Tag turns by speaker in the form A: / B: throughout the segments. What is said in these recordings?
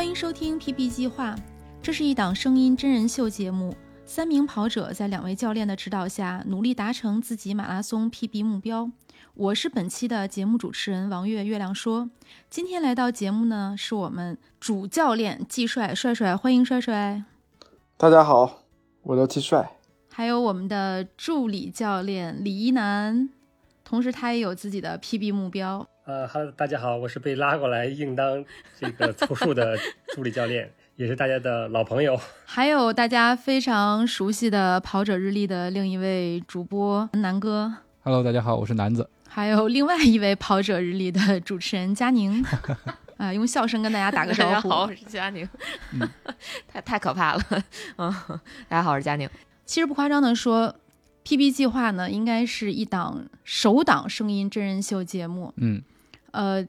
A: 欢迎收听 PB 计划，这是一档声音真人秀节目。三名跑者在两位教练的指导下，努力达成自己马拉松 PB 目标。我是本期的节目主持人王月。月亮说，今天来到节目呢，是我们主教练季帅帅帅，欢迎帅帅。
B: 大家好，我叫季帅。
A: 还有我们的助理教练李一楠，同时他也有自己的 PB 目标。
C: 呃，哈，大家好，我是被拉过来应当这个凑数的助理教练，也是大家的老朋友。
A: 还有大家非常熟悉的跑者日历的另一位主播南哥。
D: Hello，大家好，我是南子。
A: 还有另外一位跑者日历的主持人佳宁。啊，用笑声跟大家打个招呼。
E: 大家好，我是佳宁。太太可怕了。嗯，大家好，我是佳宁。
A: 其实不夸张的说，PB 计划呢，应该是一档首档声音真人秀节目。
D: 嗯。
A: 呃，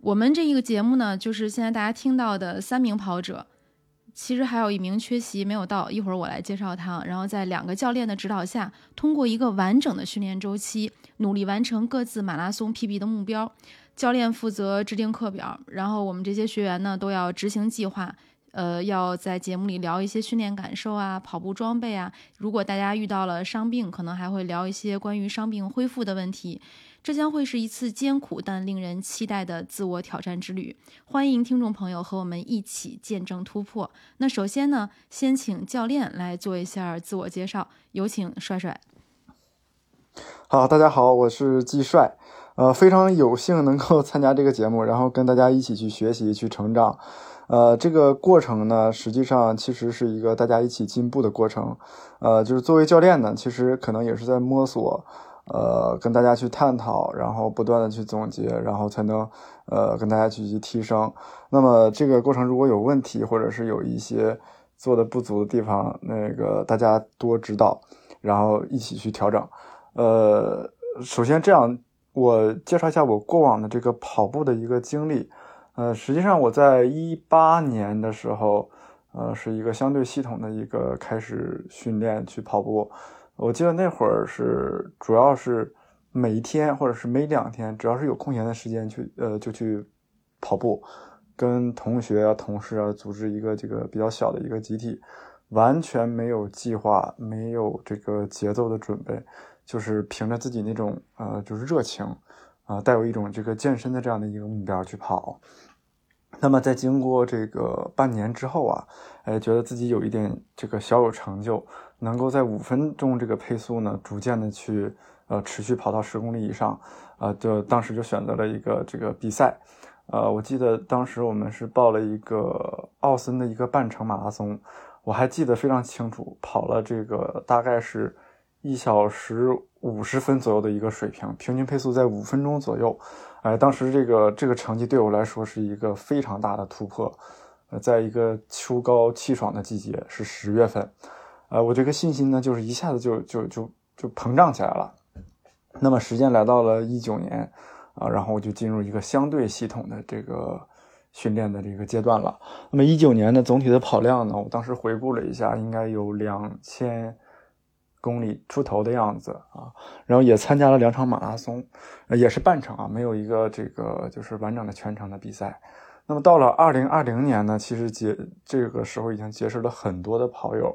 A: 我们这一个节目呢，就是现在大家听到的三名跑者，其实还有一名缺席没有到，一会儿我来介绍他。然后在两个教练的指导下，通过一个完整的训练周期，努力完成各自马拉松 PB 的目标。教练负责制定课表，然后我们这些学员呢都要执行计划。呃，要在节目里聊一些训练感受啊，跑步装备啊。如果大家遇到了伤病，可能还会聊一些关于伤病恢复的问题。这将会是一次艰苦但令人期待的自我挑战之旅。欢迎听众朋友和我们一起见证突破。那首先呢，先请教练来做一下自我介绍，有请帅帅。
B: 好，大家好，我是季帅，呃，非常有幸能够参加这个节目，然后跟大家一起去学习、去成长。呃，这个过程呢，实际上其实是一个大家一起进步的过程。呃，就是作为教练呢，其实可能也是在摸索。呃，跟大家去探讨，然后不断的去总结，然后才能呃跟大家去去提升。那么这个过程如果有问题，或者是有一些做的不足的地方，那个大家多指导，然后一起去调整。呃，首先这样，我介绍一下我过往的这个跑步的一个经历。呃，实际上我在一八年的时候，呃，是一个相对系统的一个开始训练去跑步。我记得那会儿是主要是每一天或者是每两天，只要是有空闲的时间去呃就去跑步，跟同学啊同事啊组织一个这个比较小的一个集体，完全没有计划，没有这个节奏的准备，就是凭着自己那种呃就是热情啊，带有一种这个健身的这样的一个目标去跑。那么在经过这个半年之后啊，哎，觉得自己有一点这个小有成就。能够在五分钟这个配速呢，逐渐的去呃持续跑到十公里以上，啊，就当时就选择了一个这个比赛，呃，我记得当时我们是报了一个奥森的一个半程马拉松，我还记得非常清楚，跑了这个大概是一小时五十分左右的一个水平，平均配速在五分钟左右，哎，当时这个这个成绩对我来说是一个非常大的突破，呃，在一个秋高气爽的季节，是十月份。呃，我这个信心呢，就是一下子就就就就膨胀起来了。那么时间来到了一九年，啊，然后我就进入一个相对系统的这个训练的这个阶段了。那么一九年的总体的跑量呢，我当时回顾了一下，应该有两千公里出头的样子啊。然后也参加了两场马拉松，也是半程啊，没有一个这个就是完整的全程的比赛。那么到了二零二零年呢，其实结这个时候已经结识了很多的跑友。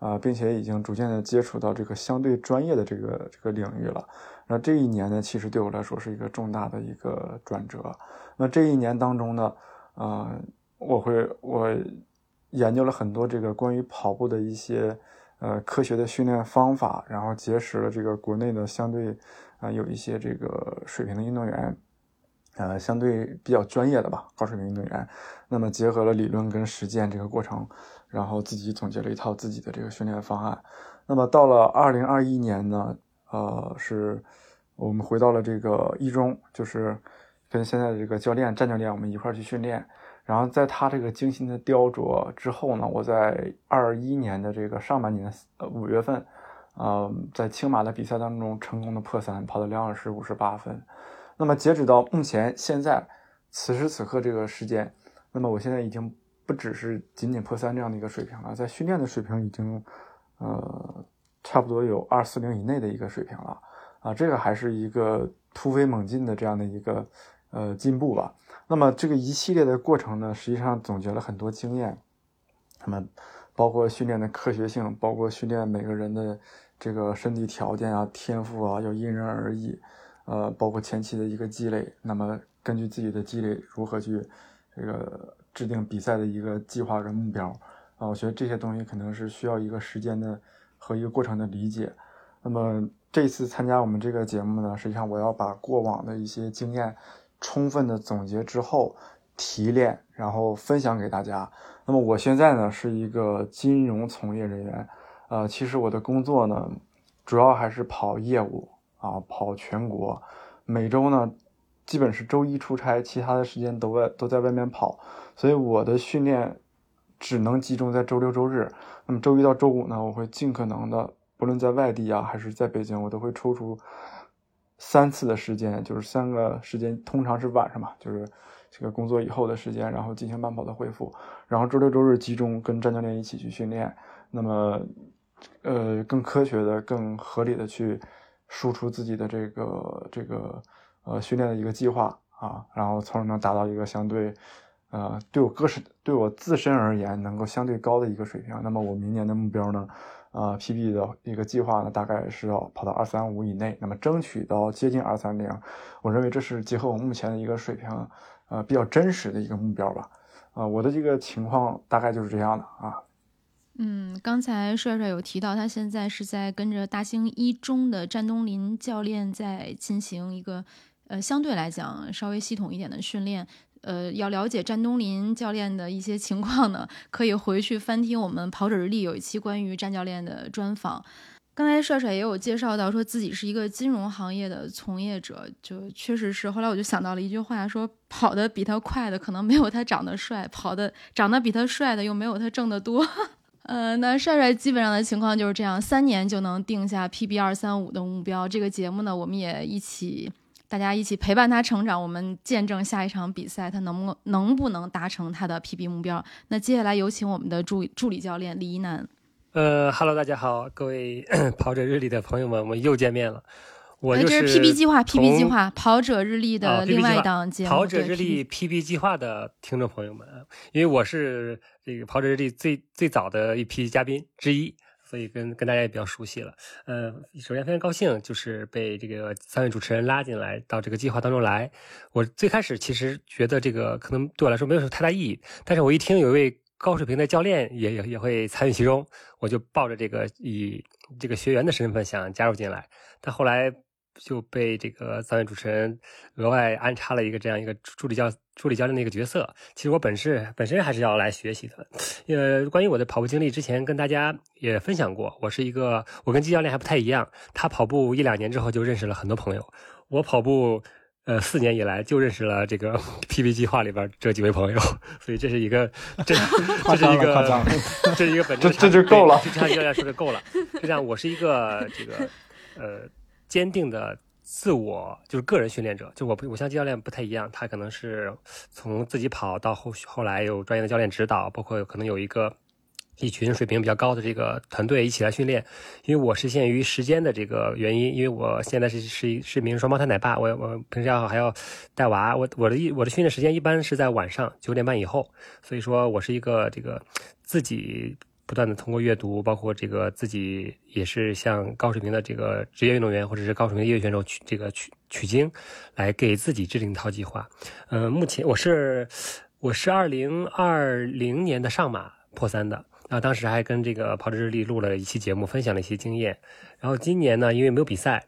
B: 啊，并且已经逐渐的接触到这个相对专业的这个这个领域了。那这一年呢，其实对我来说是一个重大的一个转折。那这一年当中呢，呃，我会我研究了很多这个关于跑步的一些呃科学的训练方法，然后结识了这个国内的相对啊有一些这个水平的运动员，呃，相对比较专业的吧，高水平运动员。那么结合了理论跟实践这个过程。然后自己总结了一套自己的这个训练方案。那么到了二零二一年呢，呃，是我们回到了这个一中，就是跟现在的这个教练战教练我们一块儿去训练。然后在他这个精心的雕琢之后呢，我在二一年的这个上半年呃五月份，呃，在青马的比赛当中成功的破三，跑到两小时五十八分。那么截止到目前现在此时此刻这个时间，那么我现在已经。不只是仅仅破三这样的一个水平了，在训练的水平已经，呃，差不多有二四零以内的一个水平了，啊，这个还是一个突飞猛进的这样的一个呃进步吧。那么这个一系列的过程呢，实际上总结了很多经验，那么包括训练的科学性，包括训练每个人的这个身体条件啊、天赋啊，要因人而异，呃，包括前期的一个积累，那么根据自己的积累，如何去这个制定比赛的一个计划跟目标啊，我觉得这些东西可能是需要一个时间的和一个过程的理解。那么这次参加我们这个节目呢，实际上我要把过往的一些经验。充分的总结之后提炼，然后分享给大家。那么我现在呢是一个金融从业人员，呃，其实我的工作呢主要还是跑业务啊，跑全国。每周呢基本是周一出差，其他的时间都在都在外面跑，所以我的训练只能集中在周六周日。那么周一到周五呢，我会尽可能的，不论在外地啊还是在北京，我都会抽出。三次的时间就是三个时间，通常是晚上嘛，就是这个工作以后的时间，然后进行慢跑的恢复，然后周六周日集中跟张教练一起去训练，那么，呃，更科学的、更合理的去输出自己的这个这个呃训练的一个计划啊，然后从而能达到一个相对，呃，对我个人对我自身而言能够相对高的一个水平。那么我明年的目标呢？呃，PB 的一个计划呢，大概是要跑到二三五以内，那么争取到接近二三零，我认为这是结合我目前的一个水平，呃，比较真实的一个目标吧。啊，我的这个情况大概就是这样的啊。
A: 嗯，刚才帅帅有提到，他现在是在跟着大兴一中的战东林教练在进行一个，呃，相对来讲稍微系统一点的训练。呃，要了解战东林教练的一些情况呢，可以回去翻听我们跑者日历有一期关于战教练的专访。刚才帅帅也有介绍到，说自己是一个金融行业的从业者，就确实是。后来我就想到了一句话，说跑得比他快的可能没有他长得帅，跑的长得比他帅的又没有他挣得多。呃，那帅帅基本上的情况就是这样，三年就能定下 PB 二三五的目标。这个节目呢，我们也一起。大家一起陪伴他成长，我们见证下一场比赛他能不能不能达成他的 PB 目标。那接下来有请我们的助助理教练李一楠。
C: 呃哈喽，大家好，各位 跑者日历的朋友们，我们又见面了。我就
A: 是 PB 计划，PB 计划，跑者日历的另外一档节目。
C: 跑者日历 PB 计划的听众朋友们，因为我是这个跑者日历最最早的一批嘉宾之一。所以跟跟大家也比较熟悉了，呃，首先非常高兴，就是被这个三位主持人拉进来到这个计划当中来。我最开始其实觉得这个可能对我来说没有什么太大意义，但是我一听有一位高水平的教练也也也会参与其中，我就抱着这个以这个学员的身份想加入进来，但后来。就被这个三位主持人额外安插了一个这样一个助理教助理教练的一个角色。其实我本是本身还是要来学习的。呃，关于我的跑步经历，之前跟大家也分享过。我是一个，我跟季教练还不太一样。他跑步一两年之后就认识了很多朋友。我跑步呃四年以来就认识了这个 PB 计划里边这几位朋友。所以这是一个这 这是一个这是一个本质。
B: 这就够了。
C: 就像季教练说的够了。就这样，我是一个这个 呃。坚定的自我就是个人训练者，就我不我像教练不太一样，他可能是从自己跑到后后来有专业的教练指导，包括可能有一个一群水平比较高的这个团队一起来训练。因为我是限于时间的这个原因，因为我现在是是是名双胞胎奶爸，我我平时要还要带娃，我我的一我的训练时间一般是在晚上九点半以后，所以说我是一个这个自己。不断的通过阅读，包括这个自己也是向高水平的这个职业运动员或者是高水平业余选手取这个取取经，来给自己制定一套计划。嗯，目前我是我是二零二零年的上马破三的，啊，当时还跟这个跑者日历录了一期节目，分享了一些经验。然后今年呢，因为没有比赛，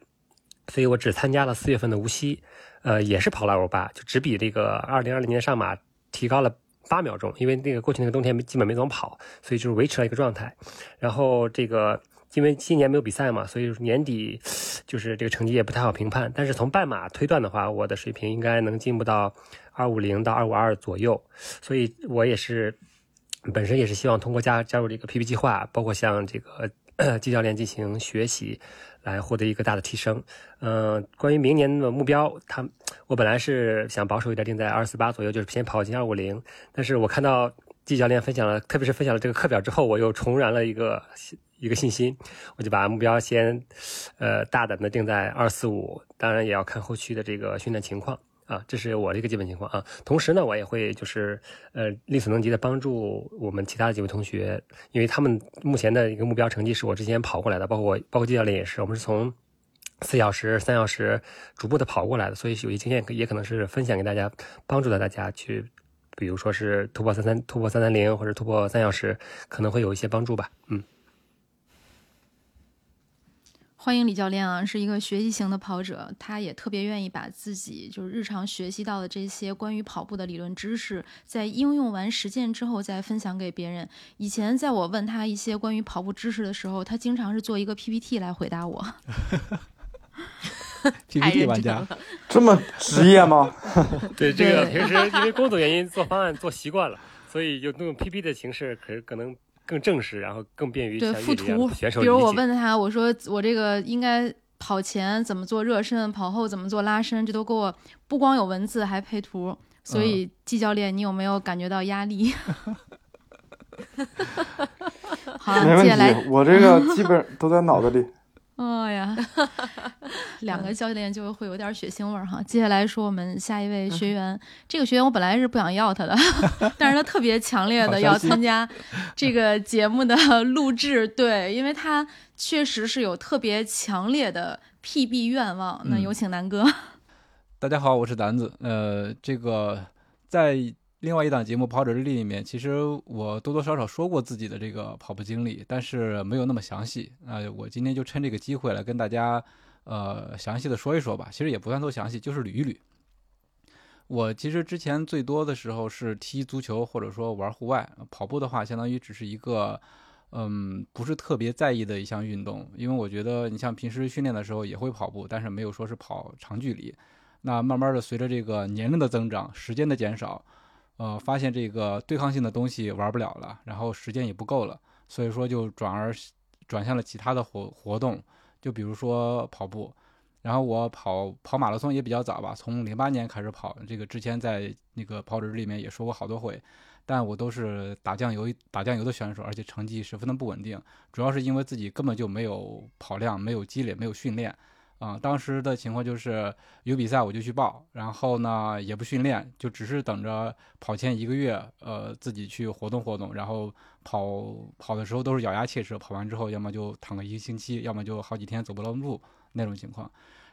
C: 所以我只参加了四月份的无锡，呃，也是跑了二八，就只比这个二零二零年上马提高了。八秒钟，因为那个过去那个冬天基本没怎么跑，所以就是维持了一个状态。然后这个因为今年没有比赛嘛，所以年底就是这个成绩也不太好评判。但是从半马推断的话，我的水平应该能进步到二五零到二五二左右。所以我也是本身也是希望通过加加入这个 PP 计划，包括像这个 季教练进行学习。来获得一个大的提升，嗯，关于明年的目标，他我本来是想保守一点，定在二四八左右，就是先跑进二五零。但是我看到季教练分享了，特别是分享了这个课表之后，我又重燃了一个一个信心，我就把目标先，呃，大胆的定在二四五，当然也要看后续的这个训练情况。啊，这是我的一个基本情况啊。同时呢，我也会就是呃力所能及的帮助我们其他的几位同学，因为他们目前的一个目标成绩是我之前跑过来的，包括我包括季教练也是，我们是从四小时、三小时逐步的跑过来的，所以有些经验也可能是分享给大家，帮助到大家去，比如说是突破三三、突破三三零或者突破三小时，可能会有一些帮助吧。嗯。
A: 欢迎李教练啊，是一个学习型的跑者，他也特别愿意把自己就是日常学习到的这些关于跑步的理论知识，在应用完实践之后再分享给别人。以前在我问他一些关于跑步知识的时候，他经常是做一个 PPT 来回答我。
D: PPT 玩家，
B: 这么职业吗？
C: 对这个平时因为工作原因做方案做习惯了，所以就用 PPT 的形式可可能更正式，然后更便于
A: 对附图
C: 选手
A: 比如我问他，我说我这个应该跑前怎么做热身，跑后怎么做拉伸，这都给我不光有文字还配图。所以季教练，你有没有感觉到压力？好，
B: 没问
A: 接下来
B: 题，我这个基本都在脑子里。
A: 哎呀，两个教练就会有点血腥味儿哈。接下来说我们下一位学员，这个学员我本来是不想要他的，但是他特别强烈的要参加这个节目的录制，对，因为他确实是有特别强烈的 PB 愿望。那有请南哥。
D: 大家好，我是胆子。呃，这个在另外一档节目《跑者日历》里面，其实我多多少少说过自己的这个跑步经历，但是没有那么详细。呃，我今天就趁这个机会来跟大家呃详细的说一说吧。其实也不算多详细，就是捋一捋。我其实之前最多的时候是踢足球，或者说玩户外。跑步的话，相当于只是一个，嗯，不是特别在意的一项运动。因为我觉得，你像平时训练的时候也会跑步，但是没有说是跑长距离。那慢慢的随着这个年龄的增长，时间的减少，呃，发现这个对抗性的东西玩不了了，然后时间也不够了，所以说就转而转向了其他的活活动，就比如说跑步。然后我跑跑马拉松也比较早吧，从零八年开始跑，这个之前在那个跑者日里面也说过好多回，但我都是打酱油打酱油的选手，而且成绩十分的不稳定，主要是因为自己根本就没有跑量，没有积累，没有训练。啊、当时的情况就是有比赛我就去报，然后呢也不训练，就只是等着跑前一个月，呃，自己去活动活动，然后跑跑的时候都是咬牙切齿，跑完之后要么就躺个一个星期，要么就好几天走不了路那种情况。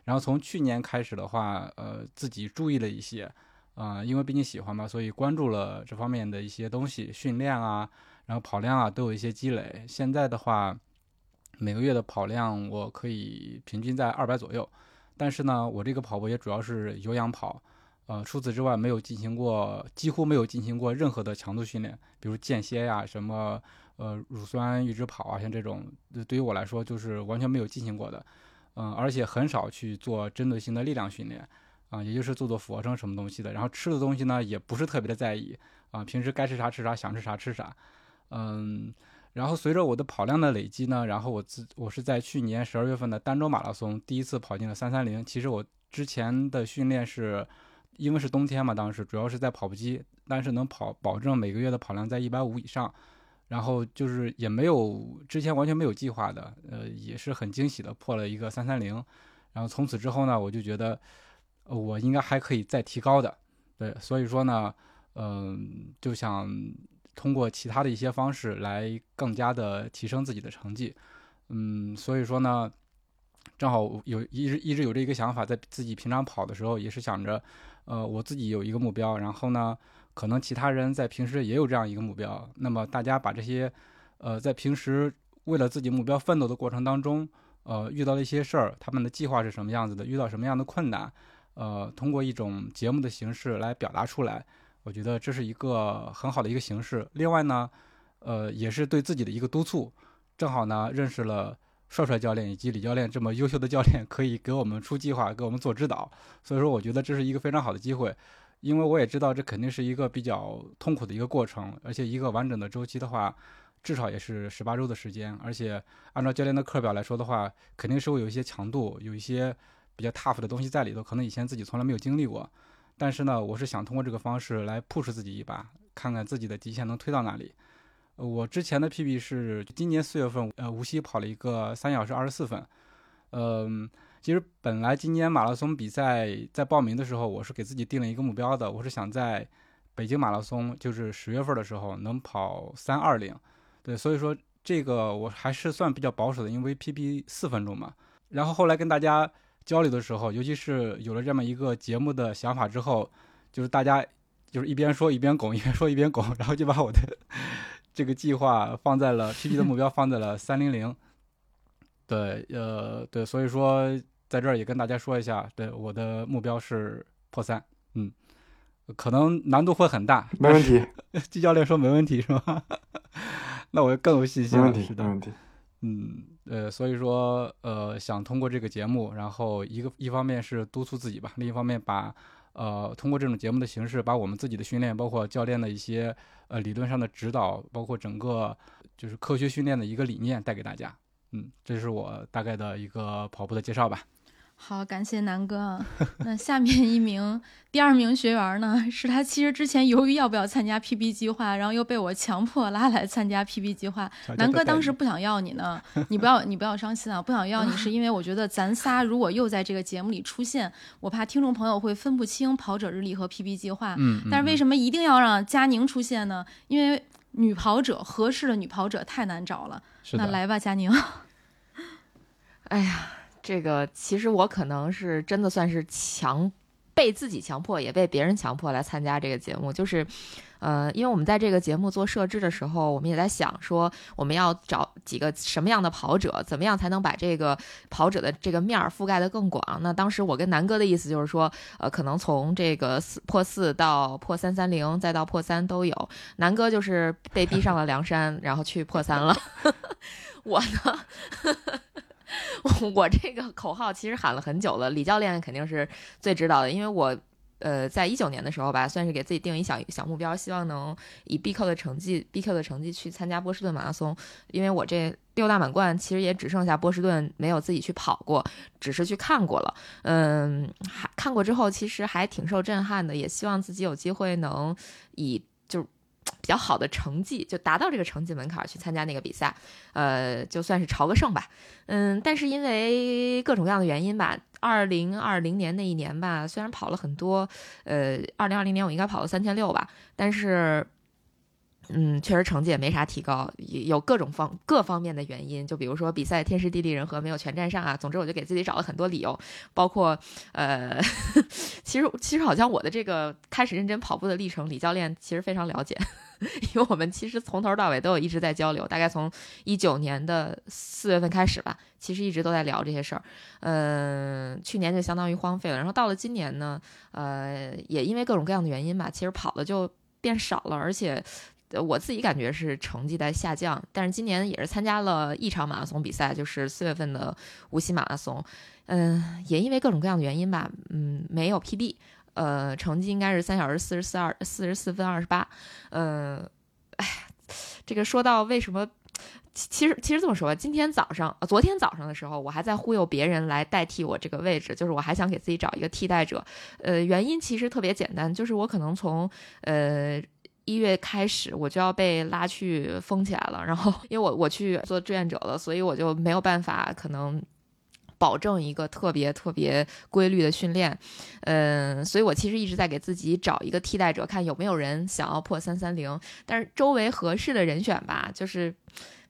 D: 然后从去年开始的话，呃，自己注意了一些，啊、因为毕竟喜欢嘛，所以关注了这方面的一些东西，训练啊，然后跑量啊都有一些积累。现在的话，每个月的跑量我可以平均在二百左右，但是呢，我这个跑步也主要是有氧跑，呃，除此之外没有进行过，几乎没有进行过任何的强度训练，比如间歇呀、什么呃乳酸阈值跑啊，像这种，对于我来说就是完全没有进行过的，嗯、而且很少去做针对性的力量训练，啊、也就是做做俯卧撑什么东西的，然后吃的东西呢也不是特别的在意，啊、平时该吃啥吃啥，想吃啥吃啥，嗯。然后随着我的跑量的累积呢，然后我自我是在去年十二月份的儋州马拉松第一次跑进了三三零。其实我之前的训练是，因为是冬天嘛，当时主要是在跑步机，但是能跑保证每个月的跑量在一百五以上。然后就是也没有之前完全没有计划的，呃，也是很惊喜的破了一个三三零。然后从此之后呢，我就觉得，我应该还可以再提高的，对，所以说呢，嗯、就想通过其他的一些方式来更加的提升自己的成绩，嗯，所以说呢，正好有一直一直有这个想法，在自己平常跑的时候也是想着，呃，我自己有一个目标，然后呢，可能其他人在平时也有这样一个目标，那么大家把这些，呃，在平时为了自己目标奋斗的过程当中，呃，遇到了一些事儿，他们的计划是什么样子的，遇到什么样的困难，呃，通过一种节目的形式来表达出来。我觉得这是一个很好的一个形式。另外呢，呃，也是对自己的一个督促。正好呢，认识了帅帅教练以及李教练这么优秀的教练，可以给我们出计划，给我们做指导。所以说，我觉得这是一个非常好的机会。因为我也知道这肯定是一个比较痛苦的一个过程，而且一个完整的周期的话，至少也是十八周的时间。而且按照教练的课表来说的话，肯定是会有一些强度，有一些比较 tough 的东西在里头，可能以前自己从来没有经历过。但是呢，我是想通过这个方式来 push 自己一把，看看自己的极限能推到哪里。我之前的 PB 是今年四月份，呃，无锡跑了一个三小时二十四分，嗯、其实本来今年马拉松比赛在报名的时候，我是给自己定了一个目标的，我是想在北京马拉松，就是十月份的时候能跑三二零。对，所以说这个我还是算比较保守的，因为 PB 四分钟嘛。然后后来跟大家交流的时候，尤其是有了这么一个节目的想法之后，就是大家就是一边说一边拱，一边说一边拱，然后就把我的 这个计划放在了 PP 的目标放在了三零零。对，呃，对，所以说在这儿也跟大家说一下，对，我的目标是破三，嗯，可能难度会很大，
B: 没问题。
D: 季教练说没问题是吧？那我更有信心
B: 了。没问题，
D: 是的，
B: 没问题。
D: 嗯，呃，所以说，呃，想通过这个节目，然后一个一方面是督促自己吧，另一方面把，呃，通过这种节目的形式，把我们自己的训练，包括教练的一些呃理论上的指导，包括整个就是科学训练的一个理念带给大家。嗯，这是我大概的一个跑步的介绍吧。
A: 好，感谢南哥。那下面一名第二名学员呢，是他其实之前犹豫要不要参加 PB 计划，然后又被我强迫拉来参加 PB 计划。南哥当时不想要你呢，你不要你不要伤心啊！不想要你是因为我觉得咱仨如果又在这个节目里出现，我怕听众朋友会分不清跑者日历和 PB 计划。
D: 嗯。
A: 但是为什么一定要让佳宁出现呢？因为女跑者合适的女跑者太难找了。那来吧，佳宁。
E: 哎呀，这个其实我可能是真的算是强被自己强迫，也被别人强迫来参加这个节目。就是，呃，因为我们在这个节目做设置的时候，我们也在想说，我们要找几个什么样的跑者，怎么样才能把这个跑者的这个面儿覆盖的更广。那当时我跟南哥的意思就是说，呃，可能从这个四破四到破三三零，再到破三都有。南哥就是被逼上了梁山，然后去破三了。我呢？我这个口号其实喊了很久了，李教练肯定是最知道的，因为我，呃，在一九年的时候吧，算是给自己定一小小目标，希望能以 BQ 的成绩，BQ 的成绩去参加波士顿马拉松。因为我这六大满贯其实也只剩下波士顿没有自己去跑过，只是去看过了。嗯，还看过之后，其实还挺受震撼的，也希望自己有机会能以。比较好的成绩，就达到这个成绩门槛去参加那个比赛，呃，就算是朝个胜吧。嗯，但是因为各种各样的原因吧，二零二零年那一年吧，虽然跑了很多，呃，二零二零年我应该跑了三千六吧，但是。嗯，确实成绩也没啥提高，有各种方各方面的原因，就比如说比赛天时地利人和没有全占上啊。总之，我就给自己找了很多理由，包括呃，其实其实好像我的这个开始认真跑步的历程，李教练其实非常了解，因为我们其实从头到尾都有一直在交流，大概从一九年的四月份开始吧，其实一直都在聊这些事儿。嗯，去年就相当于荒废了，然后到了今年呢，呃，也因为各种各样的原因吧，其实跑的就变少了，而且。我自己感觉是成绩在下降，但是今年也是参加了一场马拉松比赛，就是四月份的无锡马拉松。嗯，也因为各种各样的原因吧，嗯，没有 PB，呃，成绩应该是三小时四十四二四十四分二十八。嗯，哎，这个说到为什么，其实其实这么说吧，今天早上，昨天早上的时候，我还在忽悠别人来代替我这个位置，就是我还想给自己找一个替代者。呃，原因其实特别简单，就是我可能从呃。一月开始我就要被拉去封起来了，然后 因为我我去做志愿者了，所以我就没有办法可能保证一个特别特别规律的训练，嗯，所以我其实一直在给自己找一个替代者，看有没有人想要破三三零，但是周围合适的人选吧，就是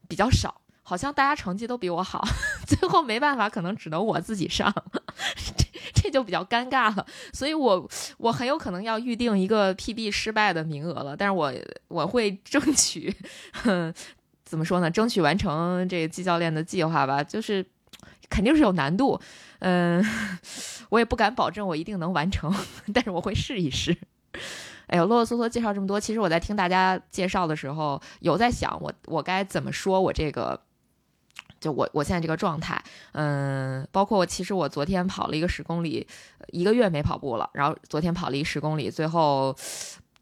E: 比较少。好像大家成绩都比我好，最后没办法，可能只能我自己上，这这就比较尴尬了。所以我我很有可能要预定一个 PB 失败的名额了，但是我我会争取，怎么说呢？争取完成这个季教练的计划吧。就是肯定是有难度，嗯，我也不敢保证我一定能完成，但是我会试一试。哎呦，啰啰嗦嗦介绍这么多，其实我在听大家介绍的时候，有在想我我该怎么说我这个。就我我现在这个状态，嗯，包括其实我昨天跑了一个十公里，一个月没跑步了，然后昨天跑了一十公里，最后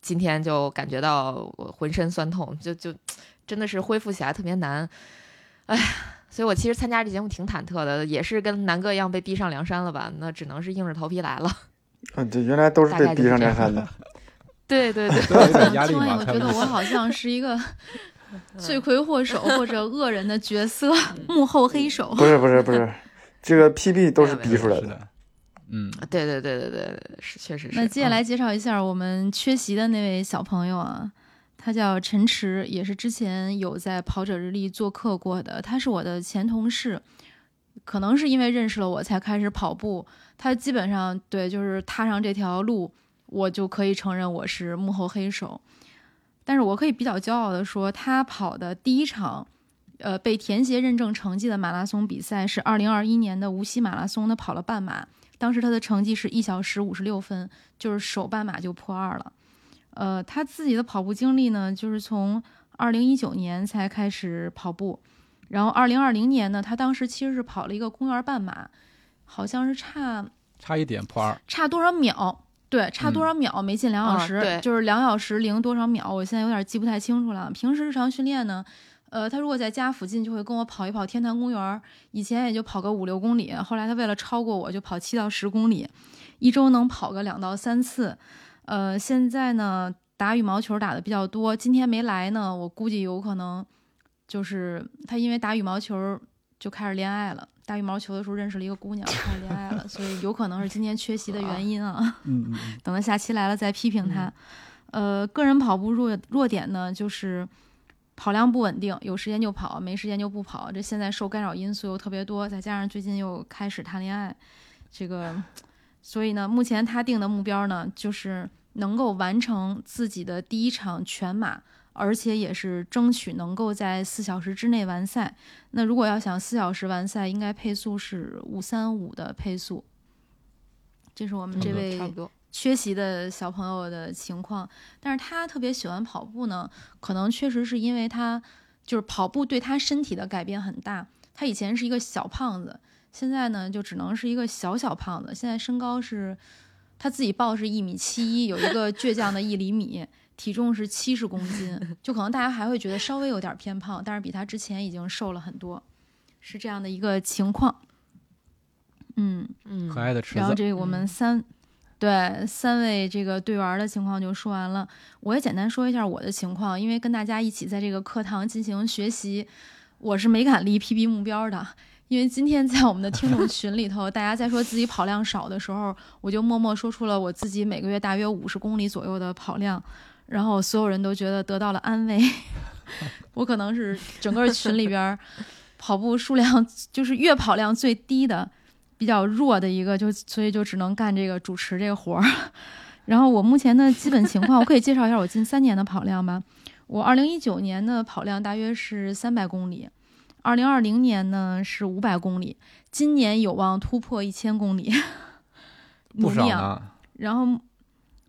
E: 今天就感觉到我浑身酸痛，就就真的是恢复起来特别难，哎，所以我其实参加这节目挺忐忑的，也是跟南哥一样被逼上梁山了吧？那只能是硬着头皮来了。
B: 嗯，对，原来都是被逼上梁山的。
E: 对 对对，
D: 有点 压力嘛。
A: 我觉得我好像是一个。罪魁祸首或者 恶人的角色，幕后黑手。
B: 不是不是不是，这个 PB 都是逼出来的。
D: 嗯，
E: 对对对对对对，是确实是。
A: 那接下来
E: 嗯
A: 介绍一下我们缺席的那位小朋友啊，他叫陈驰，也是之前有在跑者日历做客过的，他是我的前同事。可能是因为认识了我才开始跑步，他基本上对就是踏上这条路，我就可以承认我是幕后黑手。但是我可以比较骄傲的说，他跑的第一场，呃，被田协认证成绩的马拉松比赛是二零二一年的无锡马拉松，他跑了半马，当时他的成绩是一小时五十六分，就是首半马就破二了。呃，他自己的跑步经历呢，就是从二零一九年才开始跑步，然后二零二零年呢，他当时其实是跑了一个公园半马，好像是差
D: 差一点破二，
A: 差多少秒？对，差多少秒没进两小时，就是两小时零多少秒，我现在有点记不太清楚了。平时日常训练呢，呃，他如果在家附近就会跟我跑一跑天坛公园，以前也就跑个五六公里，后来他为了超过我就跑七到十公里，一周能跑个两到三次。呃，现在呢打羽毛球打的比较多，今天没来呢，我估计有可能就是他因为打羽毛球就开始恋爱了。打羽毛球的时候认识了一个姑娘，开始恋爱了，所以有可能是今天缺席的原因啊。
D: 嗯
A: 等他下期来了再批评他。呃，个人跑步弱弱点呢，就是跑量不稳定，有时间就跑，没时间就不跑。这现在受干扰因素又特别多，再加上最近又开始谈恋爱，这个，所以呢，目前他定的目标呢，就是能够完成自己的第一场全马。而且也是争取能够在四小时之内完赛。那如果要想四小时完赛，应该配速是五三五的配速。这是我们这位。缺席的小朋友的情况，但是他特别喜欢跑步呢，可能确实是因为他就是跑步对他身体的改变很大。他以前是一个小胖子，现在呢就只能是一个小小胖子。现在身高是他自己报是一米七一，有一个倔强的一厘米，体重是七十公斤，就可能大家还会觉得稍微有点偏胖，但是比他之前已经瘦了很多，是这样的一个情况。嗯，
E: 嗯，
D: 可爱的池
A: 然后，这个我们
E: 嗯
A: 三、对三位这个队员的情况就说完了，我也简单说一下我的情况，因为跟大家一起在这个课堂进行学习，我是没敢立 PB 目标的。因为今天在我们的听众群里头，大家在说自己跑量少的时候，我就默默说出了我自己每个月大约五十公里左右的跑量，然后所有人都觉得得到了安慰。我可能是整个群里边儿跑步数量就是月跑量最低的，比较弱的一个，就所以就只能干这个主持这个活儿。然后我目前的基本情况，我可以介绍一下我近三年的跑量吧。我二零一九年的跑量大约是三百公里，二零二零年呢是五百公里，今年有望突破一千公里，努
D: 不少
A: 力啊！
D: 呢。
A: 然后，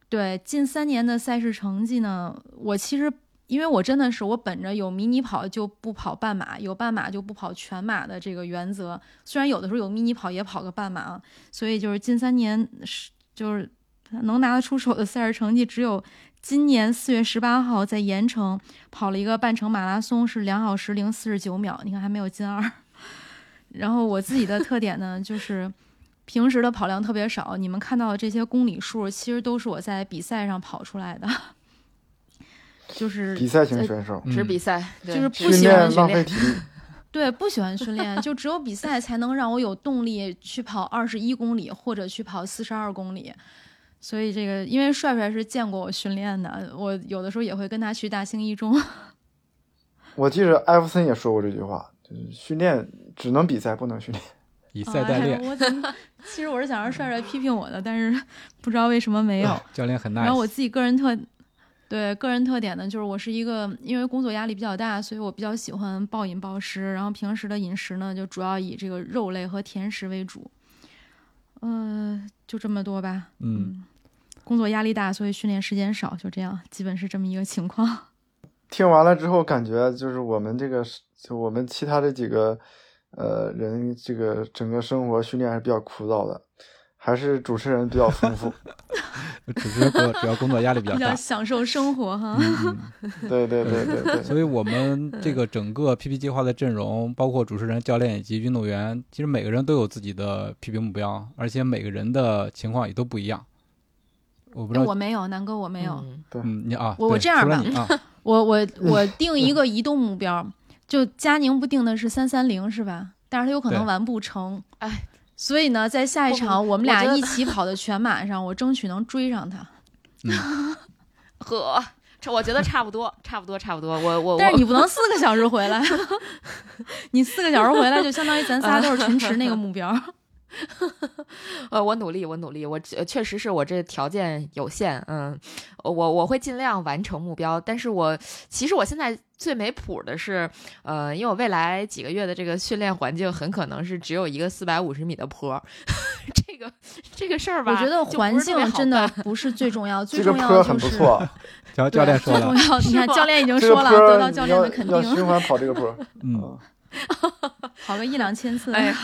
A: 对近三年的赛事成绩呢，我其实因为我真的是我本着有迷你跑就不跑半马，有半马就不跑全马的这个原则。虽然有的时候有迷你跑也跑个半马啊，所以就是近三年是就是能拿得出手的赛事成绩只有今年四月十八号在盐城跑了一个半程马拉松，是两小时零四十九秒，你看还没有进二。然后我自己的特点呢，就是平时的跑量特别少，你们看到的这些公里数，其实都是我在比赛上跑出来的，就是
B: 比赛型选手，
E: 只
D: 嗯
E: 比赛，对
A: 就是不喜欢
B: 训练
E: 训练
B: 浪费体力。
A: 对，不喜欢训练，就只有比赛才能让我有动力去跑二十一公里或者去跑四十二公里。所以这个，因为帅帅是见过我训练的，我有的时候也会跟他去大兴一中。
B: 我记着艾弗森也说过这句话，就是训练只能比赛，不能训练。
D: 以赛代练，
A: 哎、我怎么？其实我是想让帅帅批评我的，但是不知道为什么没有。
D: 教练很 nice。
A: 然后我自己个人特对个人特点呢，就是我是一个因为工作压力比较大，所以我比较喜欢暴饮暴食，然后平时的饮食呢就主要以这个肉类和甜食为主。呃，就这么多吧。
D: 嗯，
A: 工作压力大，所以训练时间少，就这样，基本是这么一个情况。
B: 听完了之后，感觉就是我们这个，就我们其他这几个，呃，人这个整个生活训练还是比较枯燥的，还是主持人比较丰富。
D: 主持人主要工作压力比较
A: 比较
D: 大。
A: 享受生活哈。
B: 对对对对对，
D: 所以我们这个整个 PP 计划的阵容，包括主持人、教练以及运动员，其实每个人都有自己的 PP 目标，而且每个人的情况也都不一样。我不知
A: 哎
D: 道，
A: 我没有，南哥我没有。
E: 嗯
D: 嗯，你啊，
A: 我我这样吧我我我定一个移动目标，就佳宁不定的是三三零是吧？但是他有可能完不成。
E: 哎，
A: 所以呢，在下一场我们俩一起跑的全马上，我争取能追上他。
E: 呵，这我觉得差不多，差不多，差不多。我我我
A: 但是你不能四个小时回来，你四个小时回来就相当于咱仨都是 群驰那个目标。
E: 呃，我努力，我努力，我确确实是我这条件有限，嗯，我我会尽量完成目标。但是我其实我现在最没谱的是，呃，因为我未来几个月的这个训练环境很可能是只有一个四百五十米的坡，这个这个事儿吧，
A: 我觉得环境真的不是最重要，最
B: 这个
A: 重要
B: 坡很
A: 的就是
B: 不错，
D: 教教练说了
A: 最重，要，你看教练已经说了，得到教练的肯
B: 要循，环跑这个坡。
D: 嗯，
B: 嗯
A: 跑个一两千次。
E: 哎呀，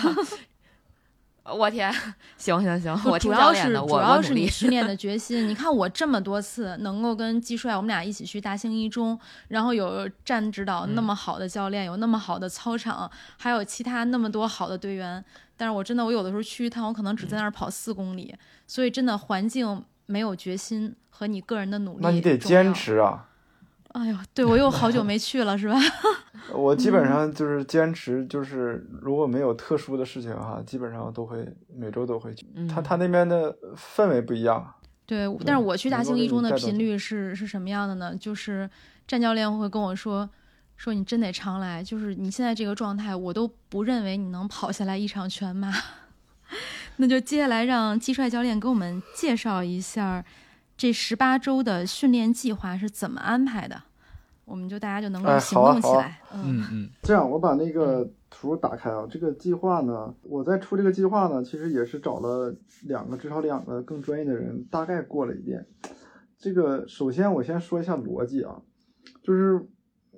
E: 我天，行行行，我
A: 主要是主要是你。训练的 决心。你看我这么多次能够跟季帅我们俩一起去大兴一中，然后有战指导那
E: 嗯
A: 么好的教练，有那么好的操场，还有其他那么多好的队员。但是我真的，我有的时候去一趟，我可能只在那儿跑四公里，所以真的环境没有决心和你个人的努力。
B: 那你得坚。持啊！
A: 哎呦，对我又好久没去了，是吧？
B: 我基
A: 嗯
B: 本上就是坚持，就是如果没有特殊的事情哈，基本上都会每周都会去。
E: 嗯
B: 他他那边的氛围不一样，
A: 对，但是我去大兴一中的频率是是什么样的呢？就是战教练会跟我说，说你真得常来，就是你现在这个状态，我都不认为你能跑下来一场全马。那就接下来让季帅教练给我们介绍一下这十八周的训练计划是怎么安排的，我们就大家就能够
B: 哎
A: 行动起来。嗯
D: 嗯嗯
B: 这样，我把那个图打开啊。这个计划呢，我在出这个计划呢，其实也是找了两个，至少两个更专业的人，大概过了一遍。这个首先我先说一下逻辑啊，就是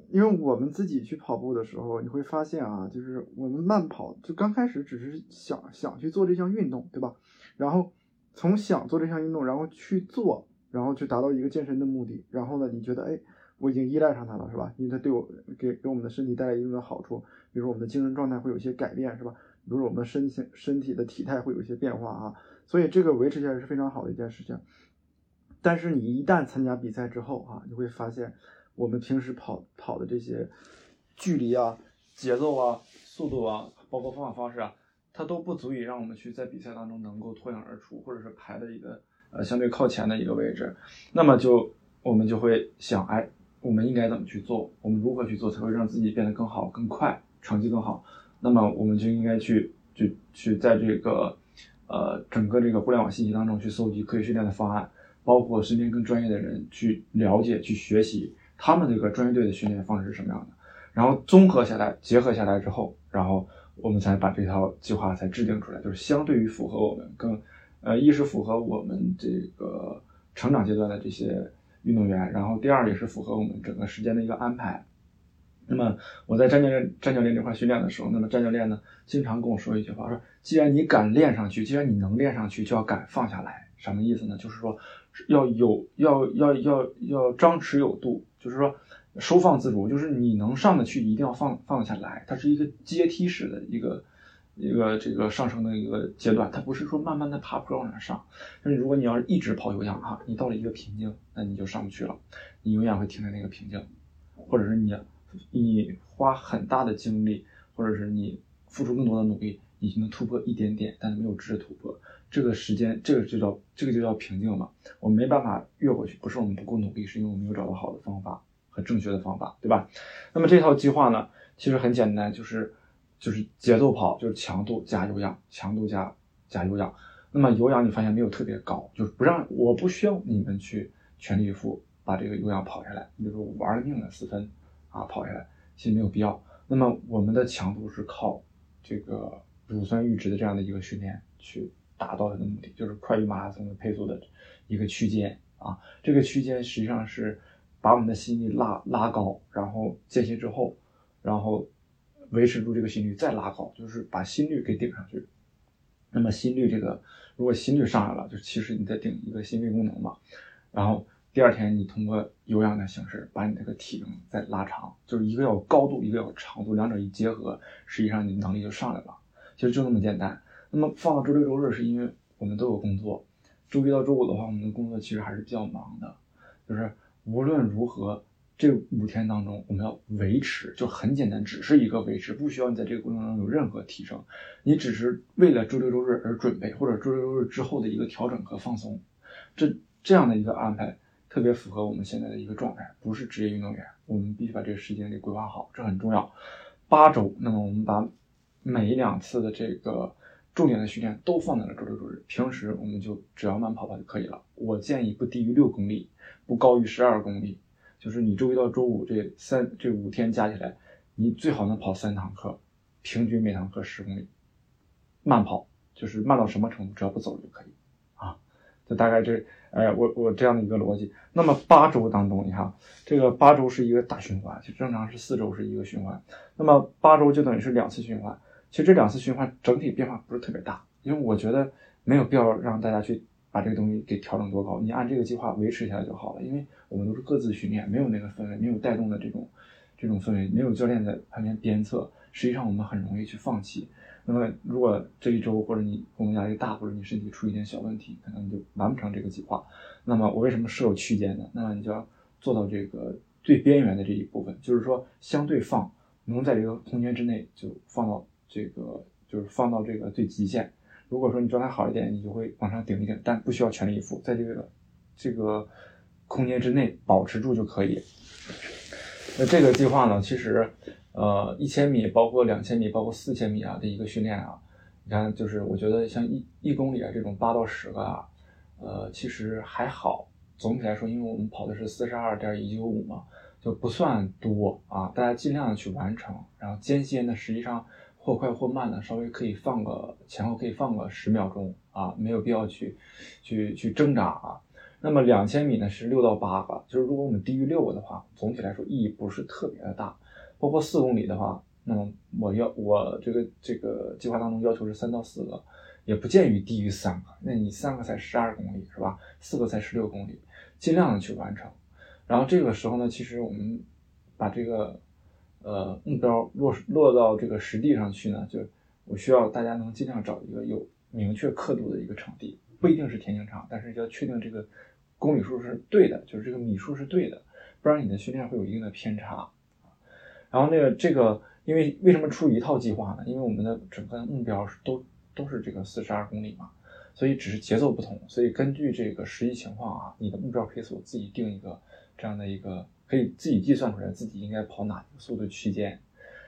B: 因为我们自己去跑步的时候，你会发现啊，就是我们慢跑，就刚开始只是想想去做这项运动，对吧？然后从想做这项运动，然后去做，然后去达到一个健身的目的，然后呢，你觉得哎。我已经依赖上它了，是吧？因为它对我给给我们的身体带来一定的好处，比如说我们的精神状态会有一些改变，是吧？比如说我们的身体身体的体态会有一些变化啊，所以这个维持下来是非常好的一件事情。但是你一旦参加比赛之后啊，你会发现我们平时跑跑的这些距离啊、节奏啊、速度啊，包括方法方式啊，它都不足以让我们去在比赛当中能够脱颖而出，或者是排的一个呃相对靠前的一个位置。那么就我们就会想，哎。我们应该怎么去做？我们如何去做才会让自己变得更好、更快，成绩更好？那么我们就应该去，去去在这个，呃，整个这个互联网信息当中去搜集科学训练的方案，包括身边更专业的人去了解、去学习他们这个专业队的训练方式是什么样的，然后综合下来、结合下来之后，然后我们才把这套计划才制定出来，就是相对于符合我们更，呃，一是符合我们这个成长阶段的这些。运动员，然后第二也是符合我们整个时间的一个安排。那么我在战教练战教练这块训练的时候，那么战教练呢经常跟我说一句话，说既然你敢练上去，既然你能练上去，就要敢放下来。什么意思呢？就是说要有要要要要张弛有度，就是说收放自如，就是你能上得去，一定要放放下来。它是一个阶梯式的一个。一个这个上升的一个阶段，它不是说慢慢的爬坡往上上。但是如果你要是一直跑有氧哈，你到了一个瓶颈，那你就上不去了，你永远会停在那个瓶颈，或者是你你花很大的精力，或者是你付出更多的努力，你就能突破一点点，但是没有质的突破。这个时间，这个就叫这个就叫瓶颈嘛。我没办法越过去，不是我们不够努力，是因为我没有找到好的方法和正确的方法，对吧？那么这套计划呢，其实很简单，就是。就是节奏跑，就是强度加有氧，强度加加有氧。那么有氧你发现没有特别高，就是不让我不需要你们去全力以赴把这个有氧跑下来。你比如说玩了命的四分啊跑下来，其实没有必要。那么我们的强度是靠这个乳酸阈值的这样的一个训练去达到它的目的，就是快于马拉松的配速的一个区间啊。这个区间实际上是把我们的心率拉拉高，然后间歇之后，然后。维持住这个心率再拉高，就是把心率给顶上去。那么心率这个，如果心率上来了，就其实你在顶一个心肺功能嘛。然后第二天你通过有氧的形式把你这个体能再拉长，就是一个要有高度，一个要有长度，两者一结合，实际上你能力就上来了。其实就那么简单。那么放到周六周日是因为我们都有工作，周一到周五的话，我们的工作其实还是比较忙的，就是无论如何这五天当中，我们要维持，就很简单，只是一个维持，不需要你在这个过程中有任何提升，你只是为了周六周日而准备，或者周六周日之后的一个调整和放松。这这样的一个安排，特别符合我们现在的一个状态，不是职业运动员，我们必须把这个时间给规划好，这很重要。八周，那么我们把每两次的这个重点的训练都放在了周六周日，平时我们就只要慢跑跑就可以了。我建议不低于六公里，不高于十二公里。就是你周一到周五这三这五天加起来，你最好能跑三堂课，平均每堂课十公里，慢跑就是慢到什么程度，只要不走就可以啊。就大概这，哎，我我这样的一个逻辑。那么八周当中，你看这个八周是一个大循环，就正常是四周是一个循环，那么八周就等于是两次循环。其实这两次循环整体变化不是特别大，因为我觉得没有必要让大家去。把这个东西给调整多高，你按这个计划维持下来就好了。因为我们都是各自训练，没有那个氛围，没有带动的这种这种氛围，没有教练在旁边鞭策，实际上我们很容易去放弃。那么如果这一周或者你工作压力大，或者你身体出一点小问题，可能你就完不成这个计划。那么我为什么设有区间呢？那么你就要做到这个最边缘的这一部分，就是说相对放，能在这个空间之内就放到这个，就是放到这个最极限。如果说你状态好一点，你就会往上顶一顶，但不需要全力以赴，在这个这个空间之内保持住就可以。那这个计划呢，其实呃一千米，包括两千米，包括四千米啊的一个训练啊，你看就是我觉得像一一公里啊这种八到十个啊，呃其实还好。总体来说，因为我们跑的是四十二点一九五嘛，就不算多啊，大家尽量的去完成。然后间歇呢，实际上。或快或慢的，稍微可以放个前后可以放个十秒钟啊，没有必要去去去挣扎啊。那么两千米呢是六到八个，就是如果我们低于六个的话，总体来说意义不是特别的大。包括四公里的话，那么我要我这个这个计划当中要求是三到四个，也不建议低于三个。那你三个才十二公里是吧？四个才十六公里，尽量的去完成。然后这个时候呢，其实我们把这个。呃，目标落落到这个实地上去呢，就我需要大家能尽量找一个有明确刻度的一个场地，不一定是田径场，但是要确定这个公里数是对的，就是这个米数是对的，不然你的训练会有一定的偏差。然后那个这个，因为为什么出一套计划呢？因为我们的整个目标是都都是这个四十二公里嘛，所以只是节奏不同，所以根据这个实际情况啊，你的目标可以自己定一个这样的一个。可以自己计算出来自己应该跑哪个速度区间，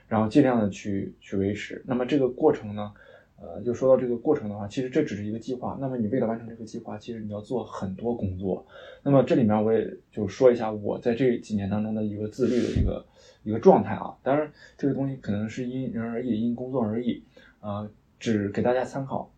B: 然后尽量的去去维持。那么这个过程呢，呃，就说到这个过程的话，其实这只是一个计划。那么你为了完成这个计划，其实你要做很多工作。那么这里面我也就说一下我在这几年当中的一个自律的一个一个状态啊。当然这个东西可能是因人而异，因工作而异，呃，只给大家参考。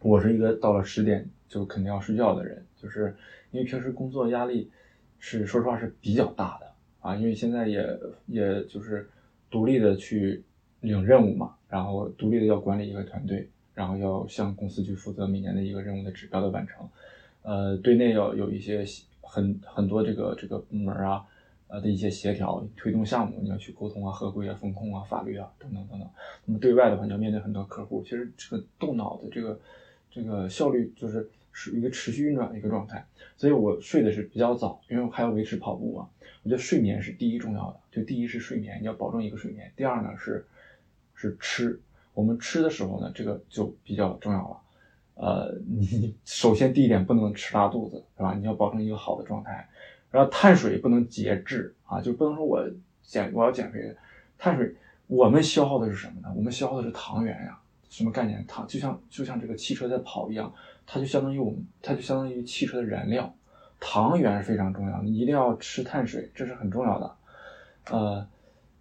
B: 我是一个到了十点就肯定要睡觉的人，就是因为平时工作压力。是说实话是比较大的啊，因为现在也也就是独立的去领任务嘛，然后独立的要管理一个团队，然后要向公司去负责每年的一个任务的指标的完成，呃，对内要有一些很很多这个这个部门啊，呃的一些协调推动项目，你要去沟通啊、合规啊、风控啊、法律啊等等等等。那么对外的话，你要面对很多客户，其实这个动脑的这个这个效率就是。是一个持续运转的一个状态，所以我睡的是比较早，因为我还要维持跑步嘛。我觉得睡眠是第一重要的，就第一是睡眠，你要保证一个睡眠。第二呢是是吃，我们吃的时候呢，这个就比较重要了。呃，你首先第一点不能吃拉肚子，是吧？你要保证一个好的状态。然后碳水不能节制啊，就不能说我减我要减肥，碳水我们消耗的是什么呢？我们消耗的是糖原呀。什么概念？糖就像就像这个汽车在跑一样。它就相当于我们，它就相当于汽车的燃料，糖原是非常重要，你一定要吃碳水，这是很重要的。呃，